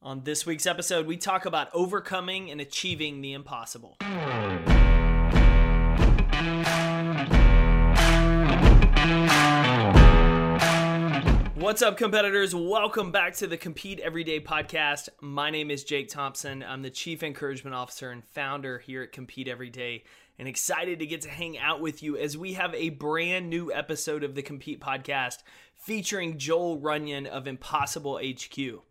On this week's episode, we talk about overcoming and achieving the impossible. What's up, competitors? Welcome back to the Compete Everyday podcast. My name is Jake Thompson. I'm the Chief Encouragement Officer and founder here at Compete Everyday, and excited to get to hang out with you as we have a brand new episode of the Compete podcast featuring Joel Runyon of Impossible HQ.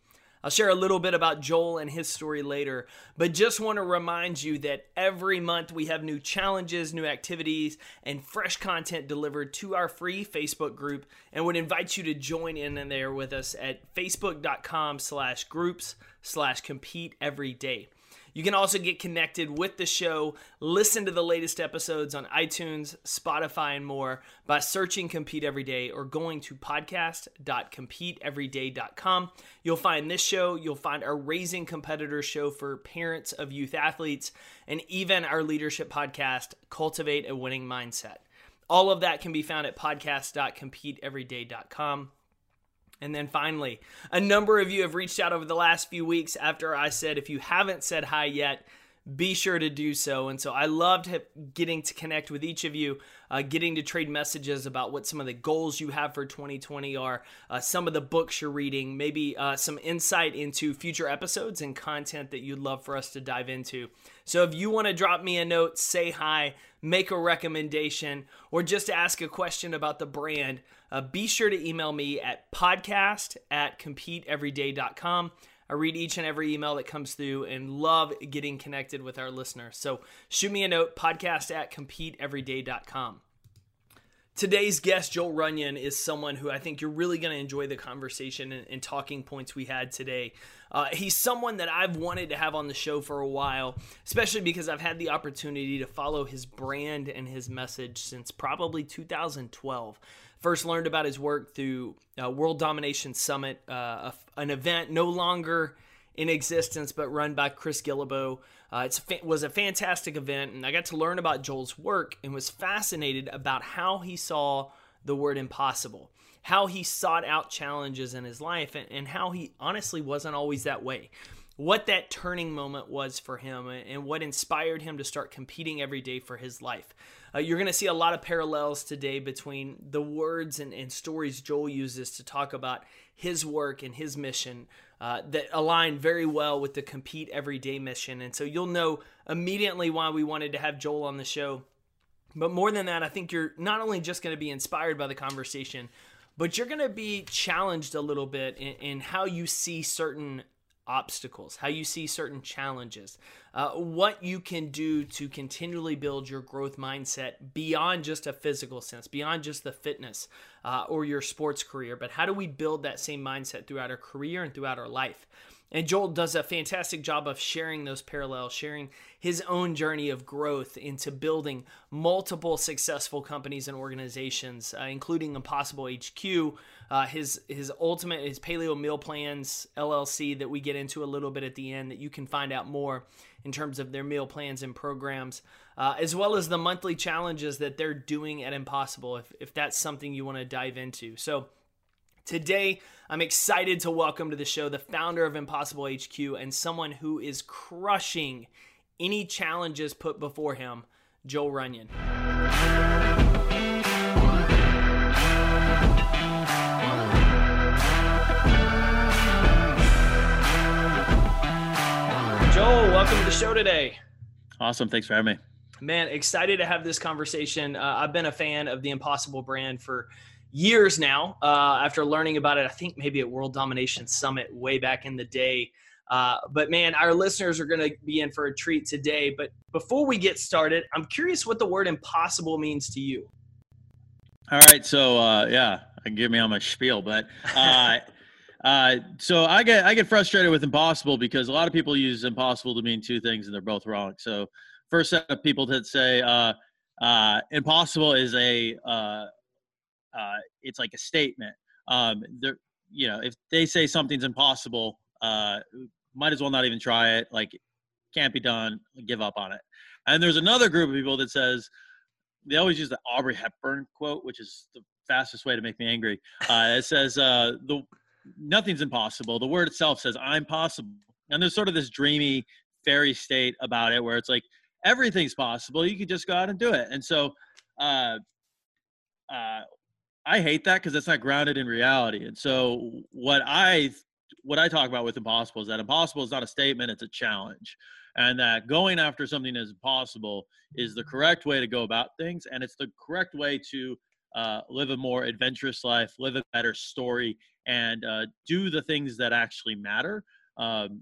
I'll share a little bit about Joel and his story later, but just want to remind you that every month we have new challenges, new activities, and fresh content delivered to our free Facebook group and would invite you to join in there with us at facebook.com slash groups slash compete every day. You can also get connected with the show, listen to the latest episodes on iTunes, Spotify, and more by searching Compete Every Day or going to podcast.competeeveryday.com. You'll find this show, you'll find our Raising Competitors show for parents of youth athletes, and even our leadership podcast, Cultivate a Winning Mindset. All of that can be found at podcast.competeeveryday.com. And then finally, a number of you have reached out over the last few weeks after I said, if you haven't said hi yet, be sure to do so. And so I loved getting to connect with each of you, uh, getting to trade messages about what some of the goals you have for 2020 are, uh, some of the books you're reading, maybe uh, some insight into future episodes and content that you'd love for us to dive into. So if you want to drop me a note, say hi, make a recommendation, or just ask a question about the brand, uh, be sure to email me at podcast at competeeveryday.com. I read each and every email that comes through and love getting connected with our listeners. So shoot me a note, podcast at competeeveryday.com. Today's guest, Joel Runyon, is someone who I think you're really going to enjoy the conversation and, and, talking points we had today. Uh, he's someone that I've wanted to have on the show for a while, especially because I've had the opportunity to follow his brand and his message since probably 2012. First learned about his work through uh, World Domination Summit, uh, an event no longer in existence but run by Chris Guillebeau. Uh, it was a fantastic event, and I got to learn about Joel's work and was fascinated about how he saw the word impossible, how he sought out challenges in his life, and, and how he honestly wasn't always that way what that turning moment was for him and what inspired him to start competing every day for his life. Uh, you're going to see a lot of parallels today between the words and, and, stories Joel uses to talk about his work and his mission uh, that align very well with the Compete Everyday mission. And so you'll know immediately why we wanted to have Joel on the show. But more than that, I think you're not only just going to be inspired by the conversation, but you're going to be challenged a little bit in, in how you see certain obstacles, how you see certain challenges, uh, what you can do to continually build your growth mindset beyond just a physical sense, beyond just the fitness uh, or your sports career, but how do we build that same mindset throughout our career and throughout our life? And Joel does a fantastic job of sharing those parallels, sharing his own journey of growth into building multiple successful companies and organizations, uh, including Impossible HQ, uh, his his ultimate his Paleo Meal Plans LLC that we get into a little bit at the end that you can find out more in terms of their meal plans and programs, uh, as well as the monthly challenges that they're doing at Impossible. If if that's something you want to dive into, so. Today, I'm excited to welcome to the show the founder of Impossible HQ and someone who is crushing any challenges put before him, Joel Runyon. Joel, welcome to the show today. Awesome. Thanks for having me. Man, excited to have this conversation. Uh, I've been a fan of the Impossible brand for years now uh, after learning about it. I think maybe at World Domination Summit way back in the day. Uh, but man, our listeners are going to be in for a treat today. But before we get started, I'm curious what the word impossible means to you. All right. So, uh, yeah, give me on my spiel, but. Uh, uh, so I get I get frustrated with impossible because a lot of people use impossible to mean two things and they're both wrong. So first set of people that say uh, uh, impossible is a uh, uh, it's like a statement. Um, they're, you know, if they say something's impossible, uh, might as well not even try it. Like, can't be done. Give up on it. And there's another group of people that says they always use the Audrey Hepburn quote, which is the fastest way to make me angry. Uh, it says uh, the nothing's impossible. The word itself says I'm possible, and there's sort of this dreamy fairy state about it where it's like everything's possible. You could just go out and do it. And so, uh, uh, I hate that because it's not grounded in reality. And so, what I what I talk about with impossible is that impossible is not a statement; it's a challenge, and that going after something is impossible is the correct way to go about things, and it's the correct way to uh, live a more adventurous life, live a better story, and uh, do the things that actually matter. Um,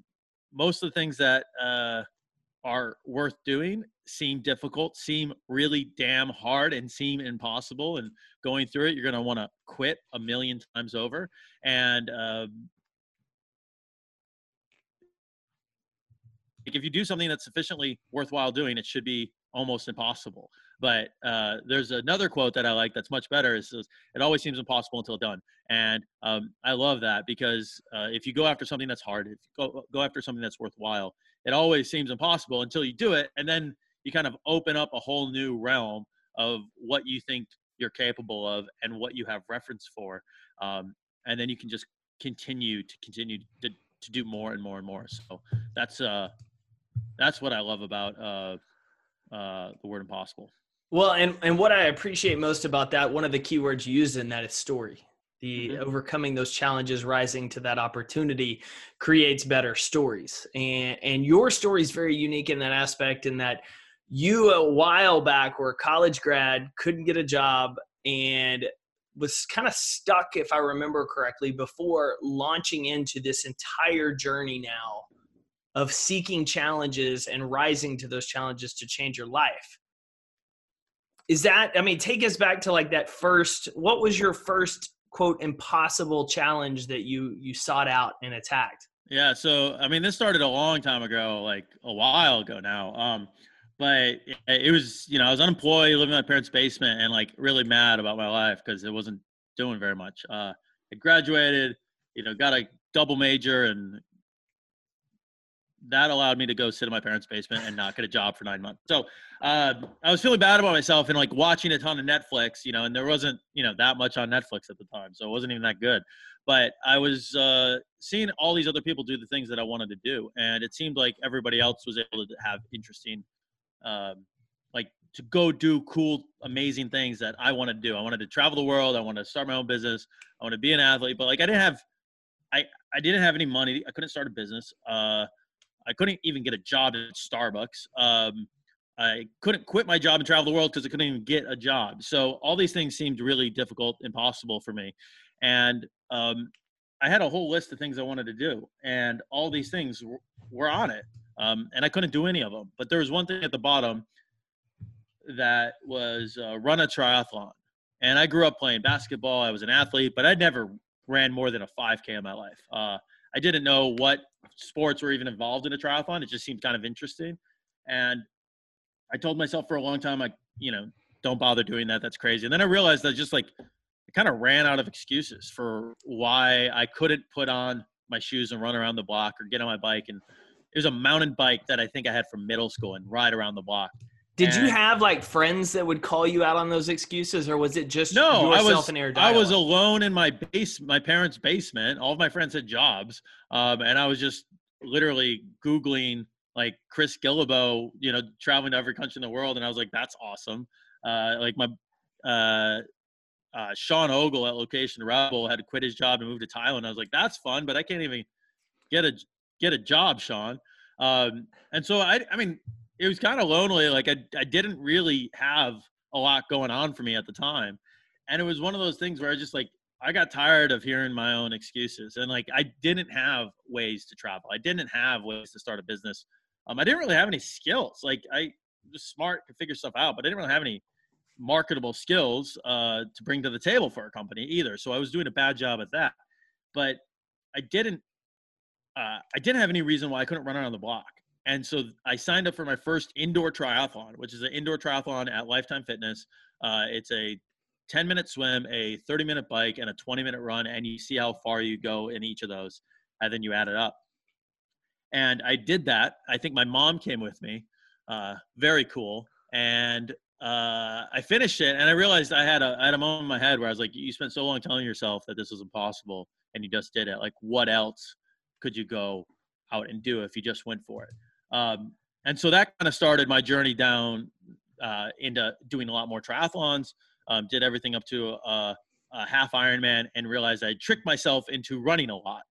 most of the things that uh, are worth doing seem difficult, seem really damn hard, and seem impossible. And going through it, you're going to want to quit a million times over. And um, if you do something that's sufficiently worthwhile doing, it should be almost impossible. But uh, there's another quote that I like that's much better. It says, "It always seems impossible until done," and um, I love that because uh, if you go after something that's hard, if you go go after something that's worthwhile, it always seems impossible until you do it, and then you kind of open up a whole new realm of what you think you're capable of and what you have reference for, um, and then you can just continue to continue to, to do more and more and more. So that's uh that's what I love about uh, uh, the word impossible. Well, and and what I appreciate most about that, one of the keywords you used in that is story. The mm-hmm. overcoming those challenges, rising to that opportunity, creates better stories. And and your story is very unique in that aspect. In that you a while back were a college grad, couldn't get a job, and was kind of stuck, if I remember correctly, before launching into this entire journey now of seeking challenges and rising to those challenges to change your life. Is that i mean take us back to like that first what was your first quote impossible challenge that you you sought out and attacked? Yeah so i mean this started a long time ago like a while ago now um but it was you know i was unemployed living in my parents basement and like really mad about my life because it wasn't doing very much uh i graduated you know got a double major and that allowed me to go sit in my parents' basement and not get a job for nine months. So uh, I was feeling bad about myself and like watching a ton of Netflix, you know, and there wasn't, you know, that much on Netflix at the time. So it wasn't even that good. But I was uh, seeing all these other people do the things that I wanted to do. And it seemed like everybody else was able to have interesting, um, like to go do cool, amazing things that I wanted to do. I wanted to travel the world. I wanted to start my own business. I wanted to be an athlete. But like I didn't have, I, I didn't have any money. I couldn't start a business. Uh, I couldn't even get a job at Starbucks. Um, I couldn't quit my job and travel the world because I couldn't even get a job. So all these things seemed really difficult, impossible for me. And um, I had a whole list of things I wanted to do, and all these things were on it. Um, and I couldn't do any of them. But there was one thing at the bottom that was uh, run a triathlon. And I grew up playing basketball. I was an athlete, but I never ran more than a 5K in my life. Uh, I didn't know what sports were even involved in a triathlon. It just seemed kind of interesting. And I told myself for a long time, like, you know, don't bother doing that. That's crazy. And then I realized that just like I kind of ran out of excuses for why I couldn't put on my shoes and run around the block or get on my bike. And it was a mountain bike that I think I had from middle school and ride around the block. Did and you have like friends that would call you out on those excuses, or was it just no? I was I was alone in my base, my parents' basement. All of my friends had jobs, um, and I was just literally googling like Chris Guillebeau, you know, traveling to every country in the world, and I was like, that's awesome. Uh, like my uh, uh, Sean Ogle at Location Rebel had to quit his job and move to Thailand. I was like, that's fun, but I can't even get a get a job, Sean. Um, and so I, I mean, it was kind of lonely. Like I, I didn't really have a lot going on for me at the time. And it was one of those things where I just like, I got tired of hearing my own excuses. And like, I didn't have ways to travel. I didn't have ways to start a business. Um, I didn't really have any skills. Like I was smart, to figure stuff out, but I didn't really have any marketable skills uh, to bring to the table for a company either. So I was doing a bad job at that. But I didn't, uh, I didn't have any reason why I couldn't run around the block. And so I signed up for my first indoor triathlon, which is an indoor triathlon at Lifetime Fitness. Uh, it's a 10 minute swim, a 30 minute bike, and a 20 minute run. And you see how far you go in each of those. And then you add it up. And I did that. I think my mom came with me. Uh, very cool. And uh, I finished it and I realized I had a, I had a moment in my head where I was like, you spent so long telling yourself that this was impossible and you just did it. Like, what else could you go out and do if you just went for it? Um, and so that kind of started my journey down uh, into doing a lot more triathlons. Um, did everything up to a, a half Ironman, and realized I tricked myself into running a lot.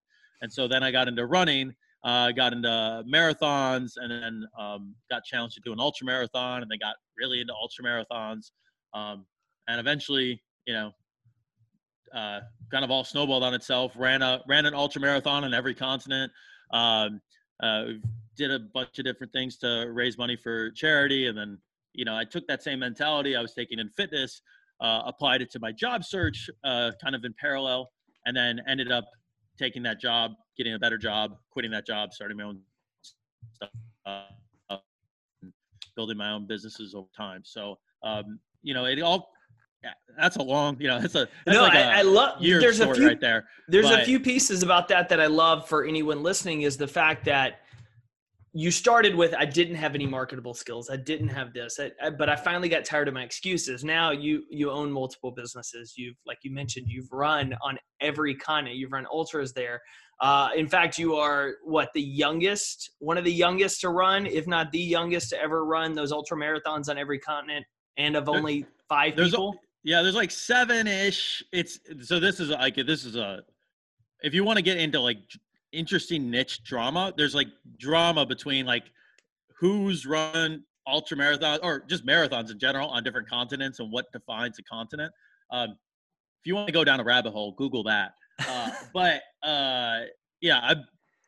And so then I got into running, uh, got into marathons, and then um, got challenged to do an ultra marathon, and then got really into ultra marathons. Um, and eventually, you know, uh, kind of all snowballed on itself. Ran a ran an ultra marathon on every continent. Um, uh, did a bunch of different things to raise money for charity, and then you know I took that same mentality I was taking in fitness, uh, applied it to my job search, uh, kind of in parallel, and then ended up taking that job, getting a better job, quitting that job, starting my own stuff, uh, building my own businesses over time. So um, you know, it all yeah, that's a long, you know, that's a that's no. like I love. There's a few right there. There's but, a few pieces about that that I love for anyone listening is the fact that you started with I didn't have any marketable skills. I didn't have this, I, I, but I finally got tired of my excuses. Now you you own multiple businesses. You've like you mentioned, you've run on every continent. You've run ultras there. Uh, in fact, you are what the youngest, one of the youngest to run, if not the youngest to ever run those ultra marathons on every continent, and of only five people. A, yeah, there's like seven ish. It's so this is like this is a if you want to get into like interesting niche drama. There's like drama between like who's run ultra marathon or just marathons in general on different continents and what defines a continent. Um, if you want to go down a rabbit hole, Google that. Uh, but uh, yeah, I,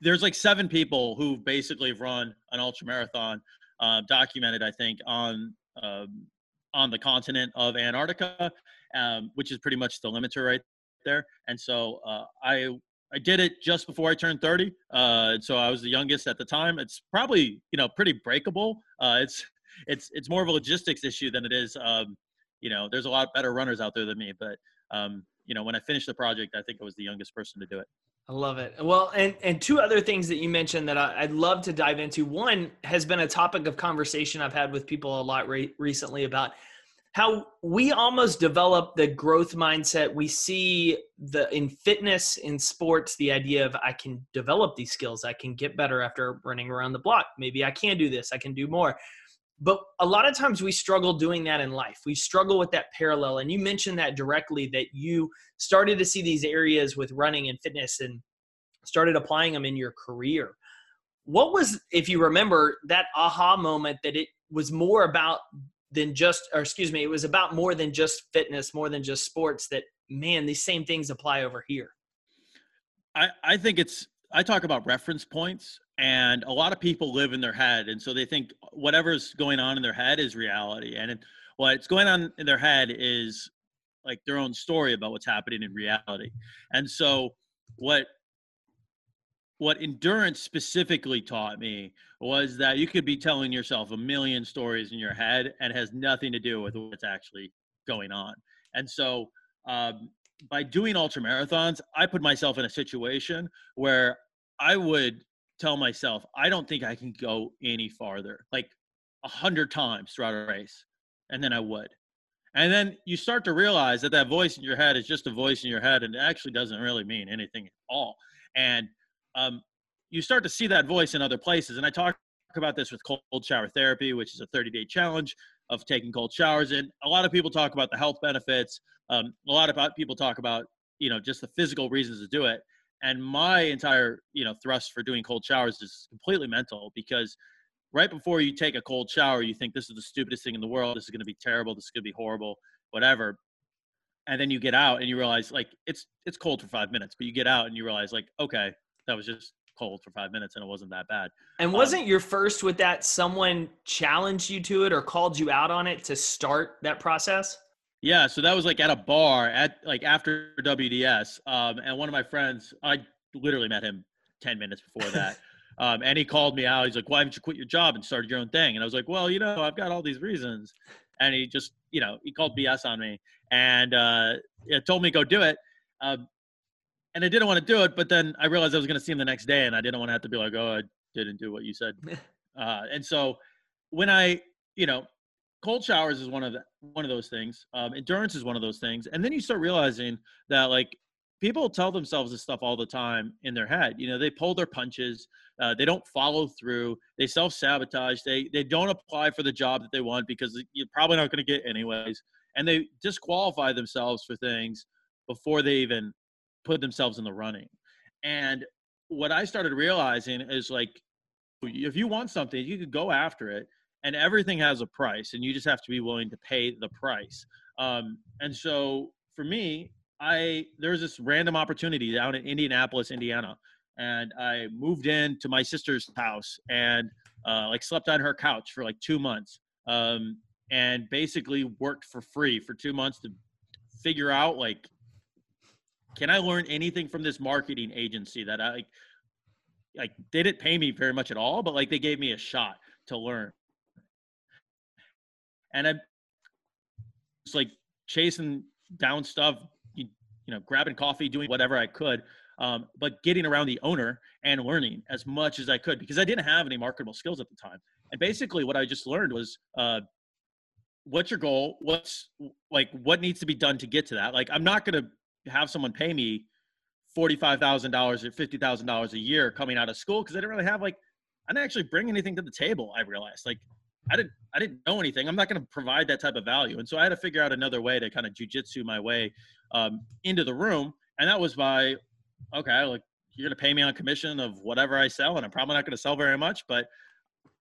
there's like seven people who basically have run an ultra marathon, uh, documented, I think, on um, on the continent of Antarctica, um, which is pretty much the limiter right there. And so uh, I I did it just before I turned 30. Uh, so I was the youngest at the time. It's probably, you know, pretty breakable. Uh, it's, it's, it's more of a logistics issue than it is, um, you know, there's a lot better runners out there than me, but, um, you know, when I finished the project, I think I was the youngest person to do it. I love it. Well, and and two other things that you mentioned that I, would love to dive into. One has been a topic of conversation I've had with people a lot re- recently about how we almost develop the growth mindset. We see the in fitness in sports the idea of i can develop these skills. I can get better after running around the block. Maybe i can do this. I can do more. But a lot of times we struggle doing that in life. We struggle with that parallel. And you mentioned that directly that you started to see these areas with running and fitness and started applying them in your career. What was if you remember that aha moment that it was more about than just or excuse me it was about more than just fitness more than just sports that man these same things apply over here. I i think it's i talk about reference points and a lot of people live in their head. And so they think whatever's going on in their head is reality. And it, what's going on in their head is like their own story about what's happening in reality. And so what what endurance specifically taught me was that you could be telling yourself a million stories in your head and has nothing to do with what's actually going on. And so, um, by doing ultra marathons, I put myself in a situation where I would tell myself, I don't think I can go any farther, like a hundred times throughout a race, and then I would. And then you start to realize that that voice in your head is just a voice in your head, and it actually doesn't really mean anything at all. And um, you start to see that voice in other places. And I talk about this with cold shower therapy, which is a 30 day challenge of taking cold showers. And a lot of people talk about the health benefits. Um, a lot of people talk about, you know, just the physical reasons to do it. And my entire, you know, thrust for doing cold showers is completely mental because right before you take a cold shower, you think this is the stupidest thing in the world. This is going to be terrible. This is going to be horrible, whatever. And then you get out and you realize like it's it's cold for five minutes, but you get out and you realize like okay, that was just cold for five minutes and it wasn't that bad. And wasn't um, your first with that someone challenged you to it or called you out on it to start that process? Yeah, so that was like at a bar at like after WDS, um, and one of my friends, I literally met him ten minutes before that, um, and he called me out. He's like, "Why haven't you quit your job and started your own thing?" And I was like, "Well, you know, I've got all these reasons," and he just, you know, he called BS on me and uh, told me go do it. Um, and I didn't want to do it, but then I realized I was going to see him the next day, and I didn't want to have to be like, "Oh, I didn't do what you said." uh, and so, when I, you know, cold showers is one of the one of those things. Um, endurance is one of those things, and then you start realizing that like people tell themselves this stuff all the time in their head. You know, they pull their punches. Uh, they don't follow through. They self sabotage. They they don't apply for the job that they want because you're probably not going to get anyways. And they disqualify themselves for things before they even put themselves in the running. And what I started realizing is like, if you want something, you could go after it, and everything has a price, and you just have to be willing to pay the price. Um, and so for me, I there was this random opportunity down in Indianapolis, Indiana, and I moved in to my sister's house and uh, like slept on her couch for like two months, um, and basically worked for free for two months to figure out like, can I learn anything from this marketing agency that I like? They didn't pay me very much at all, but like they gave me a shot to learn, and I was like chasing down stuff you know, grabbing coffee, doing whatever I could, um, but getting around the owner and learning as much as I could because I didn't have any marketable skills at the time. And basically, what I just learned was, uh, what's your goal? What's like what needs to be done to get to that? Like, I'm not going to have someone pay me forty-five thousand dollars or fifty thousand dollars a year coming out of school because I didn't really have like I didn't actually bring anything to the table. I realized like I didn't I didn't know anything. I'm not going to provide that type of value, and so I had to figure out another way to kind of jujitsu my way um, into the room, and that was by okay, like you're going to pay me on commission of whatever I sell, and I'm probably not going to sell very much, but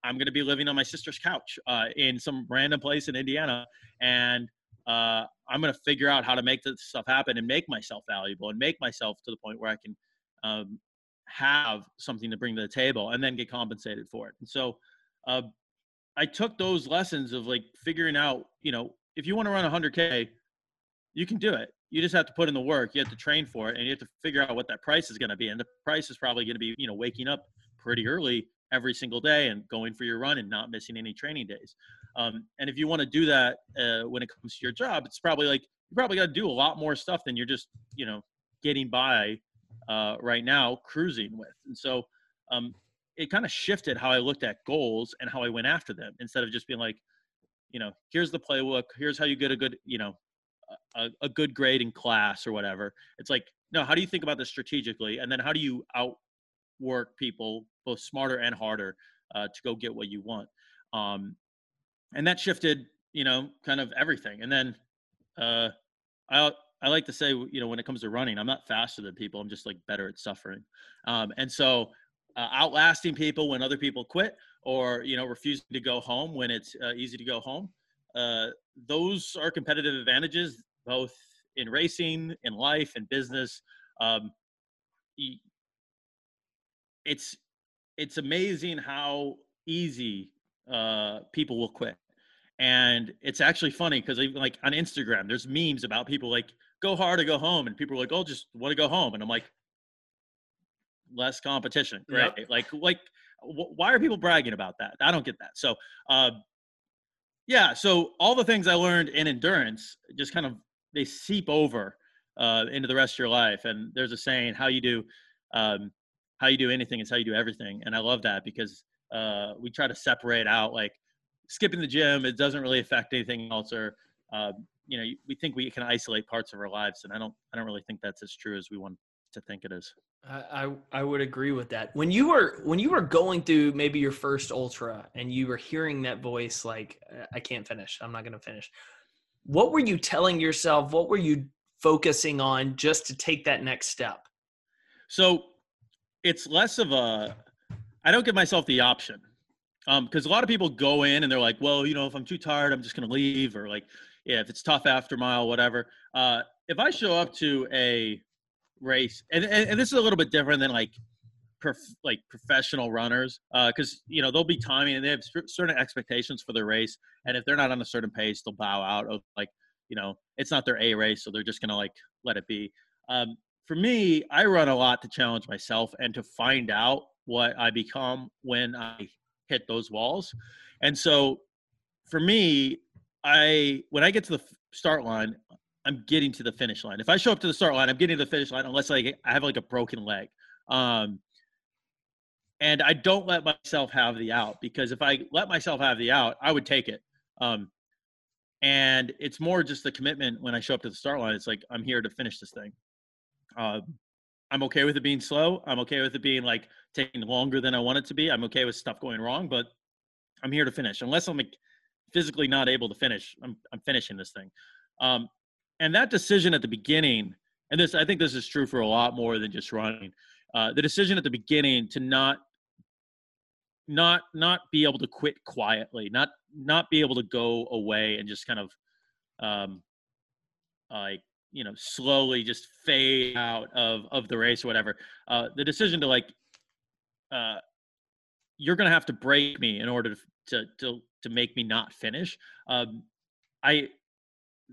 I'm going to be living on my sister's couch uh, in some random place in Indiana, and uh, I'm going to figure out how to make this stuff happen and make myself valuable and make myself to the point where I can um, have something to bring to the table and then get compensated for it. And so uh, I took those lessons of like figuring out, you know, if you want to run 100K, you can do it. You just have to put in the work. You have to train for it, and you have to figure out what that price is going to be. And the price is probably going to be, you know, waking up pretty early every single day and going for your run and not missing any training days. Um, and if you want to do that uh, when it comes to your job, it's probably like you probably got to do a lot more stuff than you're just, you know, getting by uh, right now cruising with. And so um, it kind of shifted how I looked at goals and how I went after them instead of just being like, you know, here's the playbook, here's how you get a good, you know, a, a good grade in class or whatever. It's like, no, how do you think about this strategically? And then how do you outwork people both smarter and harder uh, to go get what you want? Um, and that shifted, you know, kind of everything. And then uh, I, I like to say, you know, when it comes to running, I'm not faster than people. I'm just like better at suffering. Um, and so uh, outlasting people when other people quit or you know refusing to go home when it's uh, easy to go home uh, those are competitive advantages both in racing in life and business um, it's it's amazing how easy uh, people will quit and it's actually funny because even like on instagram there's memes about people like go hard or go home and people are like oh just want to go home and i'm like less competition. right? Yep. Like, like, why are people bragging about that? I don't get that. So, uh, yeah. So all the things I learned in endurance just kind of they seep over uh, into the rest of your life. And there's a saying, "How you do, um, how you do anything is how you do everything." And I love that because uh, we try to separate out like skipping the gym. It doesn't really affect anything else, or um, you know, we think we can isolate parts of our lives, and I don't. I don't really think that's as true as we want to think it is. I, I would agree with that. When you were when you were going through maybe your first ultra and you were hearing that voice like I can't finish, I'm not going to finish. What were you telling yourself? What were you focusing on just to take that next step? So it's less of a I don't give myself the option. Um because a lot of people go in and they're like, "Well, you know, if I'm too tired, I'm just going to leave or like yeah, if it's tough after mile whatever." Uh if I show up to a race, and, and, and this is a little bit different than like prof, like professional runners, because uh, you know they'll be timing and they have certain expectations for their race, and if they're not on a certain pace, they'll bow out of like you know it's not their A race, so they're just gonna like let it be. Um, for me, I run a lot to challenge myself and to find out what I become when I hit those walls. And so for me, I when I get to the start line, I'm getting to the finish line. If I show up to the start line, I'm getting to the finish line unless like I have like a broken leg. Um, and I don't let myself have the out because if I let myself have the out, I would take it. Um, and it's more just the commitment when I show up to the start line. It's like I'm here to finish this thing. Uh, I'm okay with it being slow. I'm okay with it being like taking longer than I want it to be. I'm okay with stuff going wrong, but I'm here to finish. Unless I'm like physically not able to finish, I'm I'm finishing this thing. Um, and that decision at the beginning, and this I think this is true for a lot more than just running. Uh, the decision at the beginning to not not not be able to quit quietly, not not be able to go away and just kind of um, like you know slowly just fade out of of the race or whatever. Uh, the decision to like uh, you're gonna have to break me in order to to to make me not finish. Um, I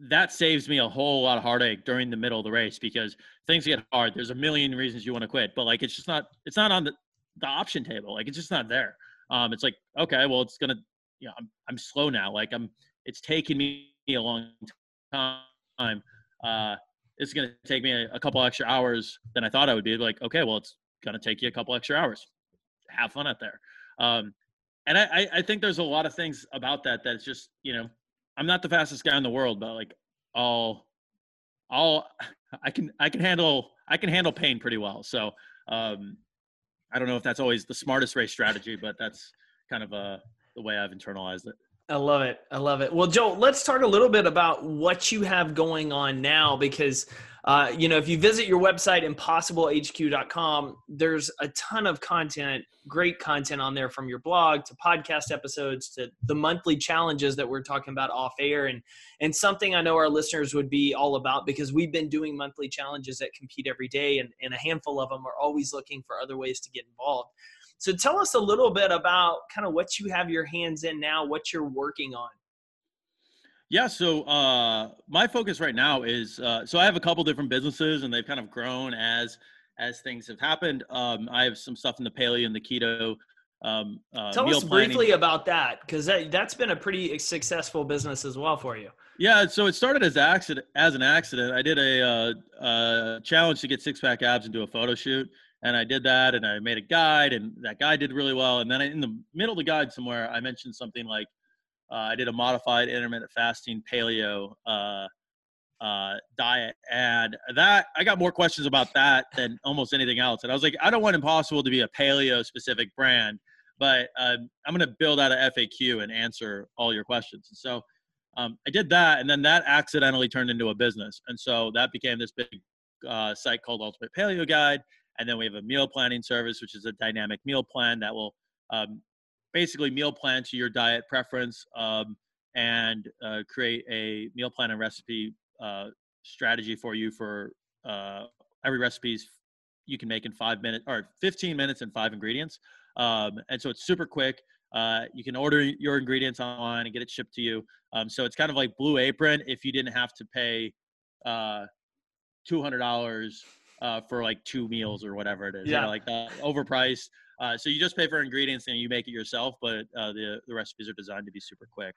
that saves me a whole lot of heartache during the middle of the race because things get hard. There's a million reasons you want to quit, but like it's just not it's not on the the option table. Like it's just not there. Um, it's like okay, well it's gonna you know I'm I'm slow now. Like I'm it's taking me a long time. Uh, it's gonna take me a, a couple extra hours than I thought I would be. Like okay, well it's gonna take you a couple extra hours. Have fun out there. Um, and I, I think there's a lot of things about that that's just you know I'm not the fastest guy in the world, but like I'll I'll I can I can handle I can handle pain pretty well. So um, I don't know if that's always the smartest race strategy, but that's kind of uh, the way I've internalized it. I love it. I love it. Well, Joe, let's talk a little bit about what you have going on now because uh, you know, if you visit your website, impossiblehq.com, there's a ton of content, great content on there from your blog to podcast episodes to the monthly challenges that we're talking about off air and and something I know our listeners would be all about because we've been doing monthly challenges that compete every day and, and a handful of them are always looking for other ways to get involved. So tell us a little bit about kind of what you have your hands in now, what you're working on. Yeah, so uh, my focus right now is uh, so I have a couple different businesses, and they've kind of grown as as things have happened. Um, I have some stuff in the paleo and the keto. Um, uh, Tell us planning. briefly about that because that that's been a pretty successful business as well for you. Yeah, so it started as accident as an accident. I did a uh, challenge to get six pack abs and do a photo shoot, and I did that, and I made a guide, and that guide did really well. And then in the middle of the guide somewhere, I mentioned something like uh, I did a modified intermittent fasting paleo uh, uh, diet, and that I got more questions about that than almost anything else. And I was like, I don't want Impossible to be a paleo specific brand, but um, I'm going to build out a FAQ and answer all your questions. And so um, I did that, and then that accidentally turned into a business, and so that became this big uh, site called Ultimate Paleo Guide. And then we have a meal planning service, which is a dynamic meal plan that will um, basically meal plan to your diet preference um, and uh, create a meal plan and recipe uh, strategy for you for uh, every recipes you can make in five minutes or 15 minutes and five ingredients. Um, and so it's super quick. Uh, you can order your ingredients online and get it shipped to you. Um, so it's kind of like Blue Apron if you didn't have to pay uh, $200 uh, for like two meals or whatever it is. Yeah. You know, like the overpriced. Uh, so you just pay for ingredients and you make it yourself, but uh, the the recipes are designed to be super quick.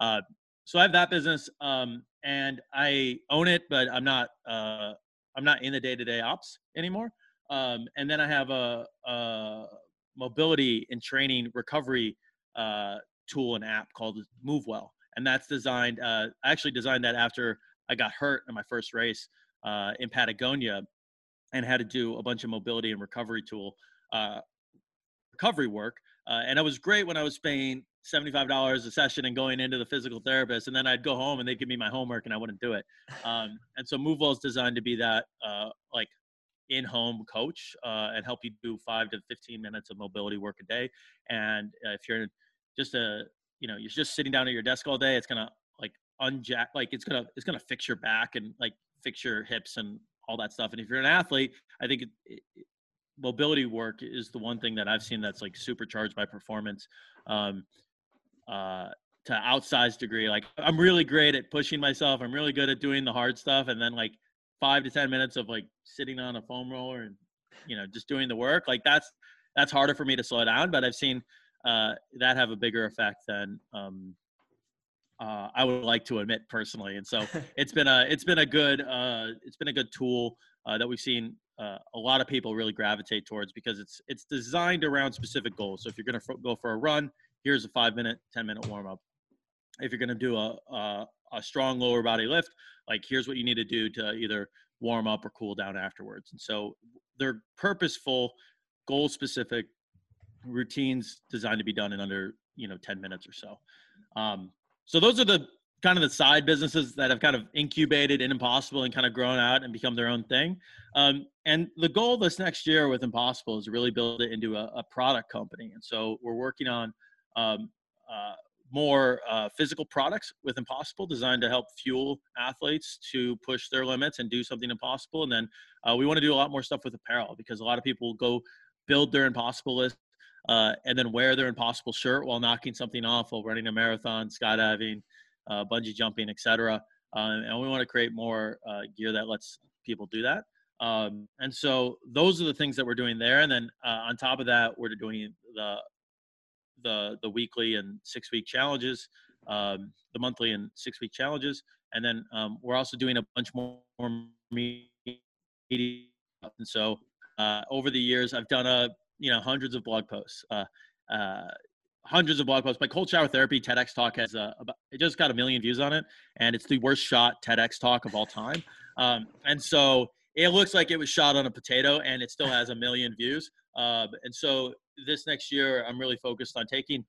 Uh, so I have that business, um, and I own it, but I'm not uh, I'm not in the day to day ops anymore. Um, and then I have a, a mobility and training recovery uh, tool and app called MoveWell, and that's designed. Uh, I actually designed that after I got hurt in my first race in Patagonia, and had to do a bunch of mobility and recovery tool uh, recovery work. Uh, and it was great when I was paying $75 a session and going into the physical therapist. And then I'd go home and they'd give me my homework and I wouldn't do it. Um, and so MoveWell is designed to be that uh, like in-home coach uh, and help you do five to 15 minutes of mobility work a day. And uh, if you're just a, you know, you're just sitting down at your desk all day, it's going to like unjack, like it's going to, it's going to fix your back and like fix your hips and all that stuff. And if you're an athlete, I think it, it, mobility work is the one thing that I've seen that's like supercharged by performance um, uh, to outsized degree. Like I'm really great at pushing myself. I'm really good at doing the hard stuff, and then like five to ten minutes of like sitting on a foam roller and you know just doing the work. Like that's that's harder for me to slow down. But I've seen uh, that have a bigger effect than um, uh, I would like to admit personally. And so it's been a it's been a good uh, it's been a good tool uh, that we've seen uh, a lot of people really gravitate towards because it's it's designed around specific goals. So if you're going to f- go for a run, here's a five minute, ten minute warm up. If you're going to do a, a, a strong lower body lift, like here's what you need to do to either warm up or cool down afterwards. And so they're purposeful, goal specific routines designed to be done in under you know 10 minutes or so. Um, so those are the kind of the side businesses that have kind of incubated in Impossible and kind of grown out and become their own thing. Um, and the goal this next year with Impossible is really build it into a, a product company. And so we're working on um, uh, more uh, physical products with Impossible designed to help fuel athletes to push their limits and do something impossible. And then uh, we want to do a lot more stuff with apparel because a lot of people go build their Impossible list uh, and then wear their Impossible shirt while knocking something off while running a marathon, skydiving, uh, bungee jumping, etc. Uh, and we want to create more uh, gear that lets people do that. Um, and so those are the things that we're doing there. And then uh, on top of that, we're doing the the the weekly and six week challenges, um, the monthly and six week challenges, and then um, we're also doing a bunch more. And so uh, over the years, I've done a you know hundreds of blog posts. Uh, uh, hundreds of blog posts. My cold shower therapy TEDx talk has a, about, it just got a million views on it, and it's the worst shot TEDx talk of all time. Um, and so it looks like it was shot on a potato, and it still has a million views. Uh, and so this next year, I'm really focused on taking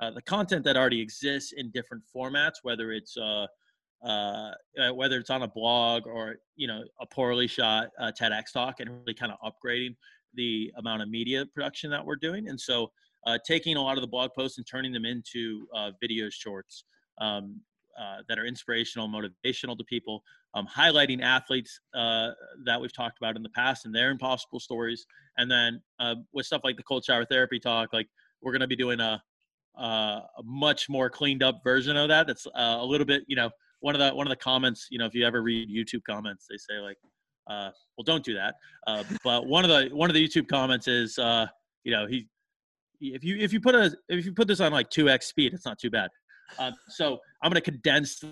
uh, the content that already exists in different formats, whether it's uh, uh, uh whether it's on a blog or you know a poorly shot uh, TEDx talk, and really kind of upgrading the amount of media production that we're doing. And so uh, taking a lot of the blog posts and turning them into uh, video shorts um, uh, that are inspirational, motivational to people, um, highlighting athletes uh, that we've talked about in the past and their impossible stories. And then uh, with stuff like the cold shower therapy talk, like we're going to be doing a, a, much more cleaned up version of that. That's uh, a little bit, you know, one of the one of the comments, you know, if you ever read YouTube comments, they say like, well, don't do that. but one of the one of the YouTube comments is, you know, he if you if you put a if you put this on like 2x speed it's not too bad. Um, so i'm to condense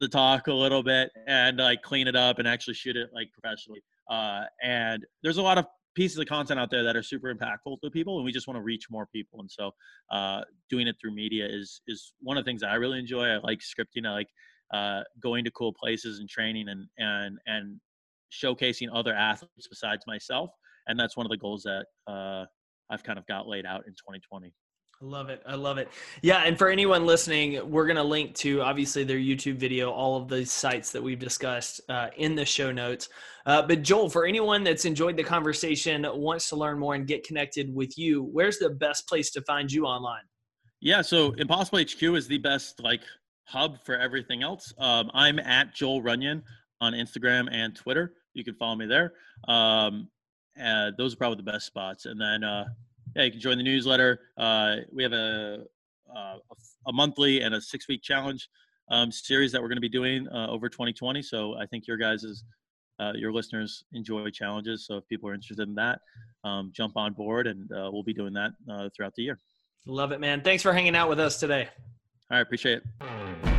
the talk a little bit and like clean it up and actually shoot it like professionally. Uh, and there's a lot of pieces of content out there that are super impactful to people and we just want to reach more people. And so uh, doing it through media is is one of the things that i really enjoy. I like scripting. I like uh, going to cool places and training and and and showcasing other athletes besides myself and that's one of the goals that uh, I've kind of got laid out in 2020. I love it. I love it. Yeah. And for anyone listening, we're going to link to obviously their YouTube video, all of the sites that we've discussed uh, in the show notes. Uh, but Joel, for anyone that's enjoyed the conversation, wants to learn more and get connected with you, where's the best place to find you online? Yeah. So Impossible HQ is the best like hub for everything else. Um, I'm at Joel Runyon on Instagram and Twitter. You can follow me there. Um, uh, those are probably the best spots. And then, uh, yeah, you can join the newsletter. Uh, we have a, uh, a monthly and a six week challenge um, series that we're going to be doing uh, over 2020. So I think your guys' uh, your listeners enjoy challenges. So if people are interested in that, um, jump on board, and we'll be doing that throughout the year. Love it, man. Thanks for hanging out with us today. All right, appreciate it.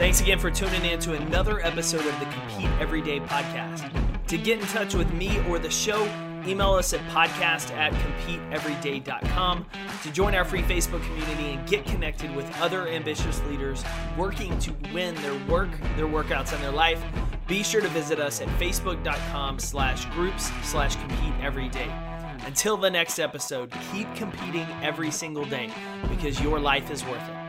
Thanks again for tuning in to another episode of the Compete Everyday podcast. To get in touch with me or the show, email us at podcast at competeeveryday.com to join our free Facebook community and get connected with other ambitious leaders working to win their work, their workouts, and their life. Be sure to visit us at facebook.com slash groups slash compete every day. Until the next episode, keep competing every single day because your life is worth it.